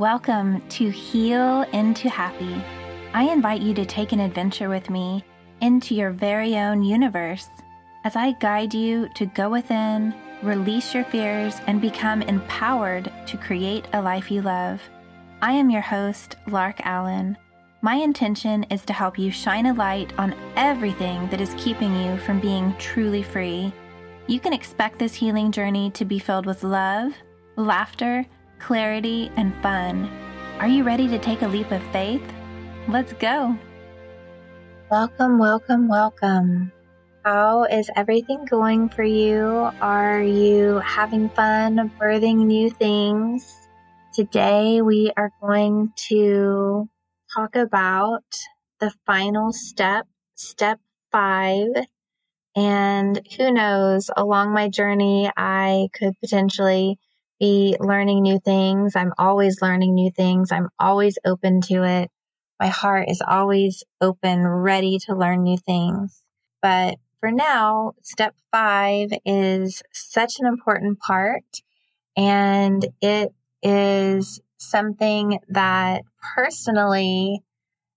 Welcome to Heal into Happy. I invite you to take an adventure with me into your very own universe as I guide you to go within, release your fears, and become empowered to create a life you love. I am your host, Lark Allen. My intention is to help you shine a light on everything that is keeping you from being truly free. You can expect this healing journey to be filled with love, laughter, clarity, and fun. Are you ready to take a leap of faith? Let's go. Welcome, welcome, welcome. How is everything going for you? Are you having fun birthing new things? Today we are going to talk about the final step, step five. And who knows, along my journey, I could potentially be learning new things. I'm always learning new things. I'm always open to it. My heart is always open, ready to learn new things. But for now, step five is such an important part and it is something that personally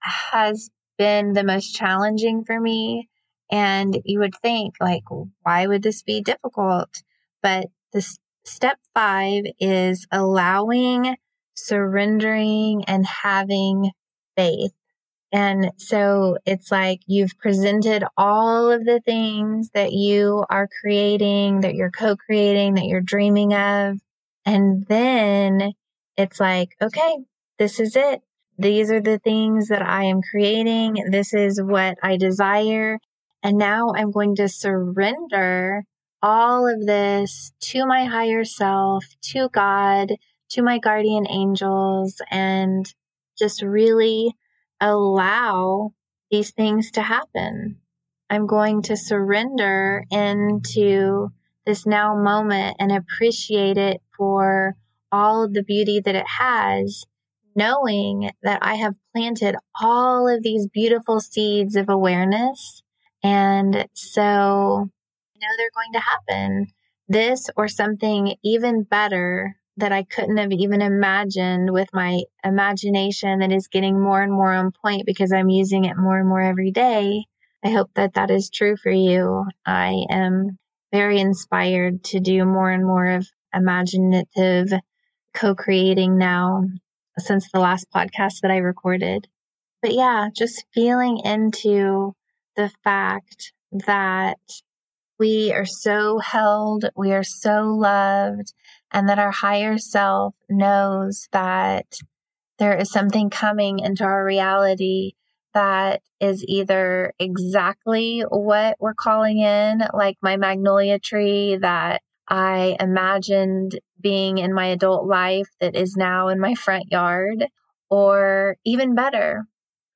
has been the most challenging for me. And you would think like, why would this be difficult? But this Step five is allowing, surrendering, and having faith. And so it's like you've presented all of the things that you are creating, that you're co creating, that you're dreaming of. And then it's like, okay, this is it. These are the things that I am creating. This is what I desire. And now I'm going to surrender all of this to my higher self, to God, to my guardian angels, and just really allow these things to happen. I'm going to surrender into this now moment and appreciate it for all of the beauty that it has, knowing that I have planted all of these beautiful seeds of awareness. And so know they're going to happen. This or something even better that I couldn't have even imagined with my imagination that is getting more and more on point because I'm using it more and more every day. I hope that that is true for you. I am very inspired to do more and more of imaginative co creating now since the last podcast that I recorded. But yeah, just feeling into the fact that we are so held, we are so loved, and that our higher self knows that there is something coming into our reality that is either exactly what we're calling in, like my magnolia tree that I imagined being in my adult life that is now in my front yard, or even better,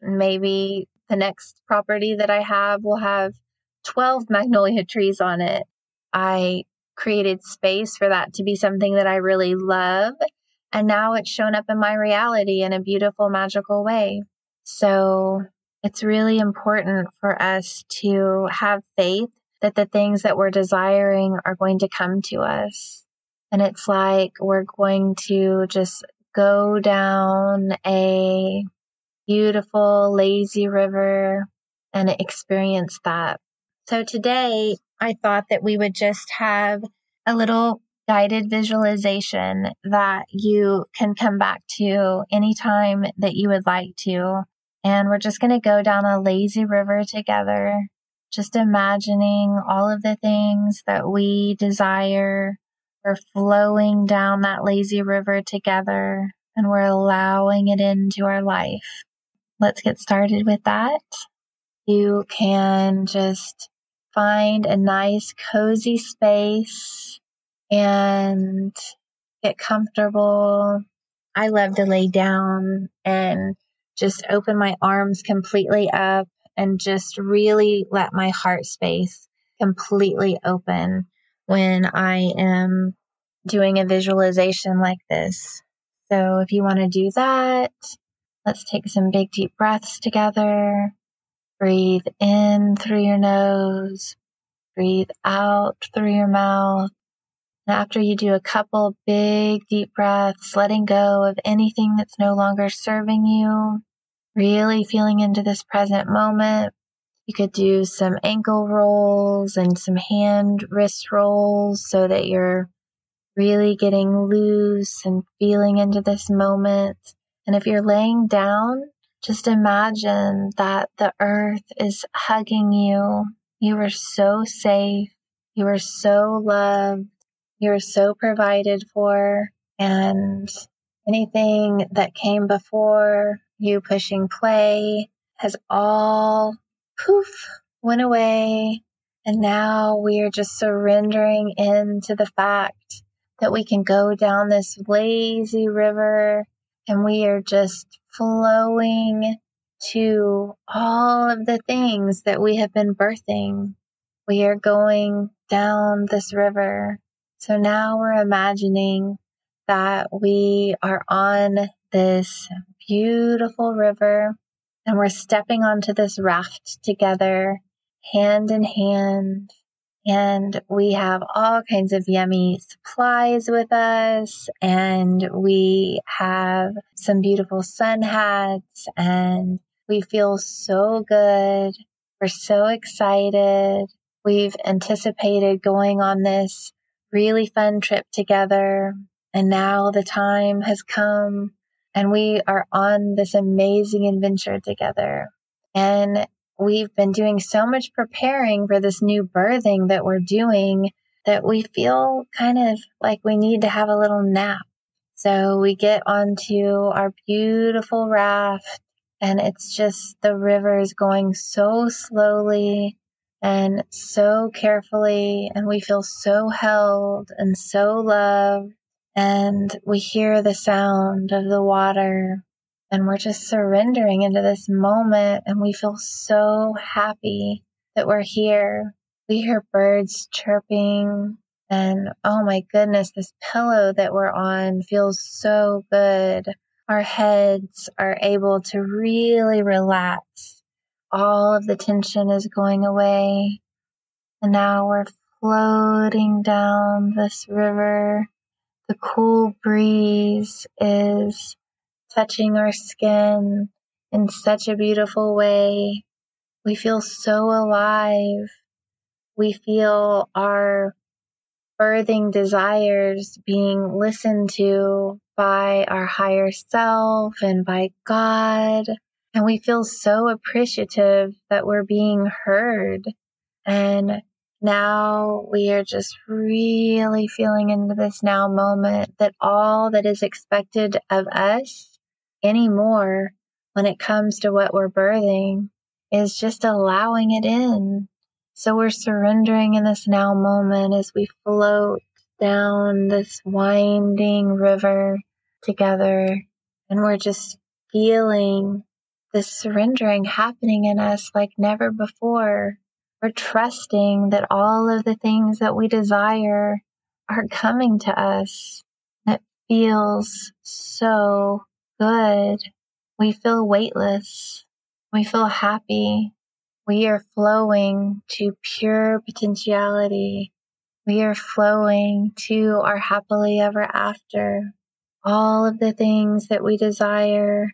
maybe the next property that I have will have 12 magnolia trees on it. I created space for that to be something that I really love. And now it's shown up in my reality in a beautiful, magical way. So it's really important for us to have faith that the things that we're desiring are going to come to us. And it's like we're going to just go down a beautiful, lazy river and experience that so today I thought that we would just have a little guided visualization that you can come back to anytime that you would like to. And we're just going to go down a lazy river together, just imagining all of the things that we desire. We're flowing down that lazy river together and we're allowing it into our life. Let's get started with that. You can just find a nice, cozy space and get comfortable. I love to lay down and just open my arms completely up and just really let my heart space completely open when I am doing a visualization like this. So if you want to do that, let's take some big deep breaths together. Breathe in through your nose, breathe out through your mouth, And after you do a couple big deep breaths, letting go of anything that's no longer serving you, really feeling into this present moment, you could do some ankle rolls and some hand wrist rolls so that you're really getting loose and feeling into this moment. And if you're laying down, just imagine that the earth is hugging you. You are so safe. You are so loved. You are so provided for. And anything that came before you pushing play has all poof went away. And now we are just surrendering into the fact that we can go down this lazy river and we are just flowing to all of the things that we have been birthing. We are going down this river. So now we're imagining that we are on this beautiful river and we're stepping onto this raft together, hand in hand. And we have all kinds of yummy supplies with us. And we have some beautiful sun hats. And we feel so good. We're so excited. We've anticipated going on this really fun trip together. And now the time has come and we are on this amazing adventure together. And we've been doing so much preparing for this new birthing that we're doing that we feel kind of like we need to have a little nap. So we get onto our beautiful raft and it's just the river is going so slowly and so carefully and we feel so held and so loved and we hear the sound of the water and we're just surrendering into this moment and we feel so happy that we're here. We hear birds chirping and oh my goodness, this pillow that we're on feels so good. Our heads are able to really relax. All of the tension is going away. And now we're floating down this river the cool breeze is touching our skin in such a beautiful way. We feel so alive. We feel our birthing desires being listened to by our higher self and by God. And we feel so appreciative that we're being heard. And now we are just really feeling into this now moment that all that is expected of us anymore when it comes to what we're birthing is just allowing it in. So we're surrendering in this now moment as we float down this winding river together and we're just feeling this surrendering happening in us like never before. We're trusting that all of the things that we desire are coming to us. It feels so good. We feel weightless. We feel happy. We are flowing to pure potentiality. We are flowing to our happily ever after. All of the things that we desire,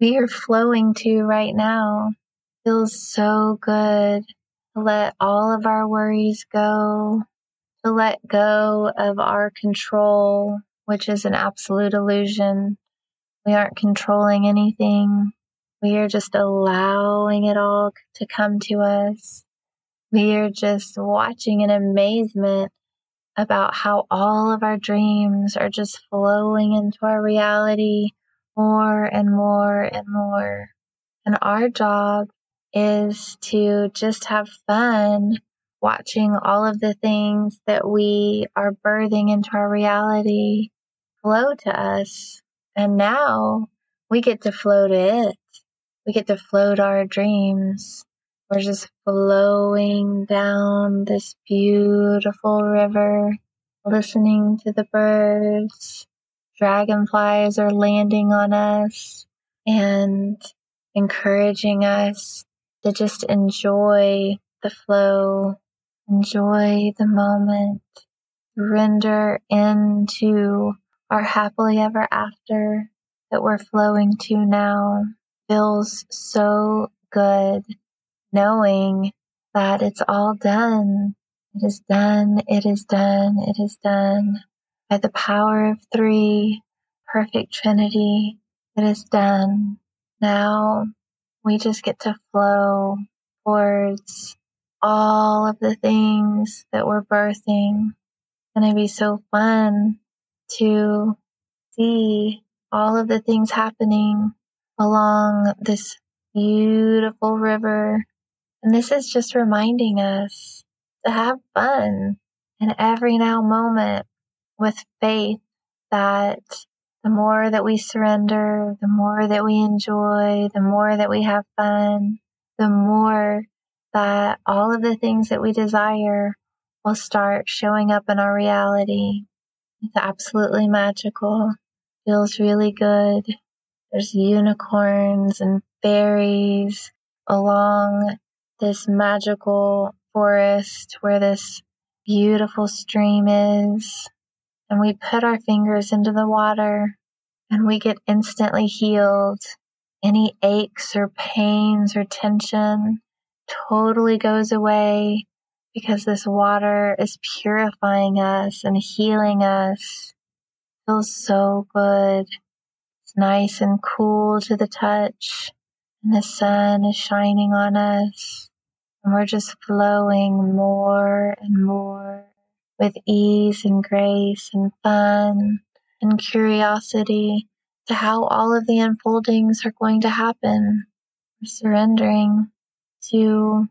we are flowing to right now. Feels so good to let all of our worries go, to let go of our control, which is an absolute illusion. We aren't controlling anything. We are just allowing it all to come to us. We are just watching in amazement about how all of our dreams are just flowing into our reality more and more and more. And our job is to just have fun watching all of the things that we are birthing into our reality flow to us. And now we get to float it. We get to float our dreams. We're just flowing down this beautiful river, listening to the birds. Dragonflies are landing on us and encouraging us to just enjoy the flow, enjoy the moment, render into our happily ever after that we're flowing to now feels so good knowing that it's all done. It is done. It is done. It is done. By the power of three, perfect Trinity, it is done. Now we just get to flow towards all of the things that we're birthing. It's going to be so fun to see all of the things happening along this beautiful river. And this is just reminding us to have fun in every now moment with faith that the more that we surrender, the more that we enjoy, the more that we have fun, the more that all of the things that we desire will start showing up in our reality. It's absolutely magical. Feels really good. There's unicorns and fairies along this magical forest where this beautiful stream is. And we put our fingers into the water and we get instantly healed. Any aches or pains or tension totally goes away because this water is purifying us and healing us. Feels so good It's nice and cool to the touch, and the sun is shining on us, and we're just flowing more and more with ease and grace and fun and curiosity to how all of the unfoldings are going to happen. We're surrendering to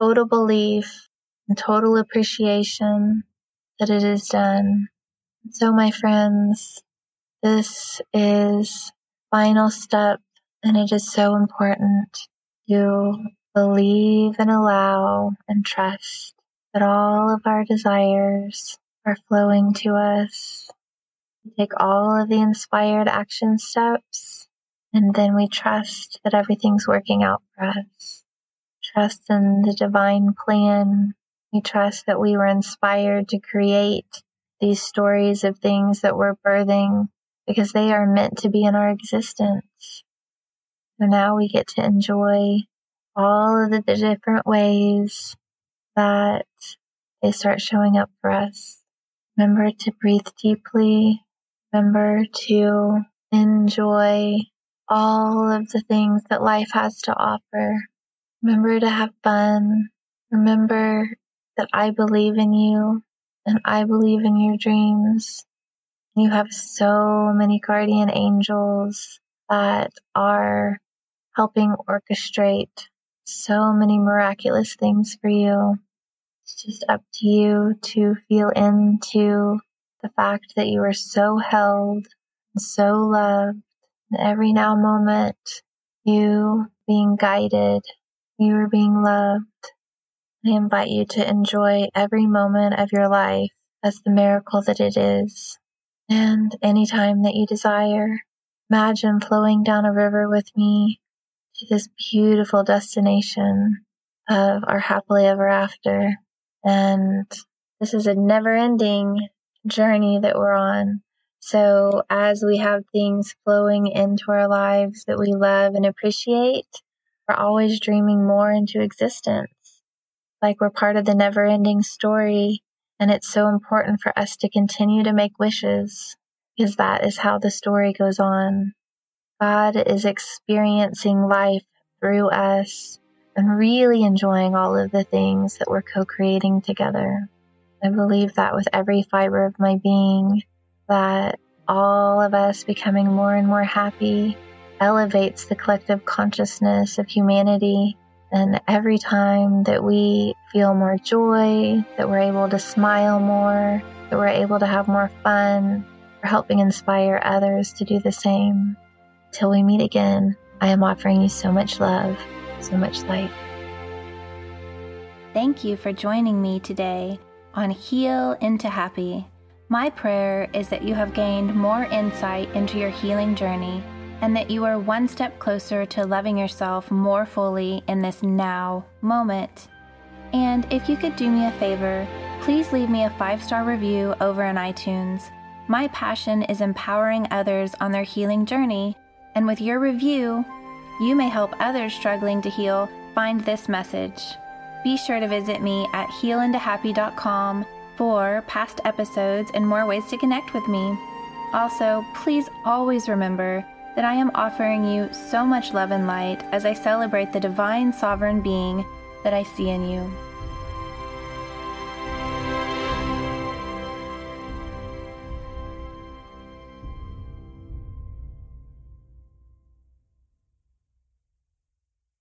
total belief and total appreciation that it is done. So, my friends, this is final step and it is so important to believe and allow and trust that all of our desires are flowing to us. Take all of the inspired action steps and then we trust that everything's working out for us. Trust in the divine plan. We trust that we were inspired to create these stories of things that we're birthing because they are meant to be in our existence. So now we get to enjoy all of the different ways that they start showing up for us. Remember to breathe deeply. Remember to enjoy all of the things that life has to offer. Remember to have fun. Remember that I believe in you and I believe in your dreams. You have so many guardian angels that are helping orchestrate so many miraculous things for you. It's just up to you to feel into the fact that you are so held and so loved. And every now moment, you being guided, you are being loved. I invite you to enjoy every moment of your life as the miracle that it is. And any time that you desire, imagine flowing down a river with me to this beautiful destination of our happily ever after. And this is a never ending journey that we're on. So as we have things flowing into our lives that we love and appreciate, we're always dreaming more into existence. Like we're part of the never ending story and it's so important for us to continue to make wishes because that is how the story goes on. God is experiencing life through us and really enjoying all of the things that we're co creating together. I believe that with every fiber of my being, that all of us becoming more and more happy elevates the collective consciousness of humanity and every time that we feel more joy, that we're able to smile more, that we're able to have more fun, we're helping inspire others to do the same. Till we meet again, I am offering you so much love, so much light. Thank you for joining me today on Heal into Happy. My prayer is that you have gained more insight into your healing journey and that you are one step closer to loving yourself more fully in this now moment. And if you could do me a favor, please leave me a five star review over on iTunes. My passion is empowering others on their healing journey, and with your review, you may help others struggling to heal find this message. Be sure to visit me at healintohappy.com for past episodes and more ways to connect with me. Also, please always remember that I am offering you so much love and light as I celebrate the divine sovereign being that I see in you.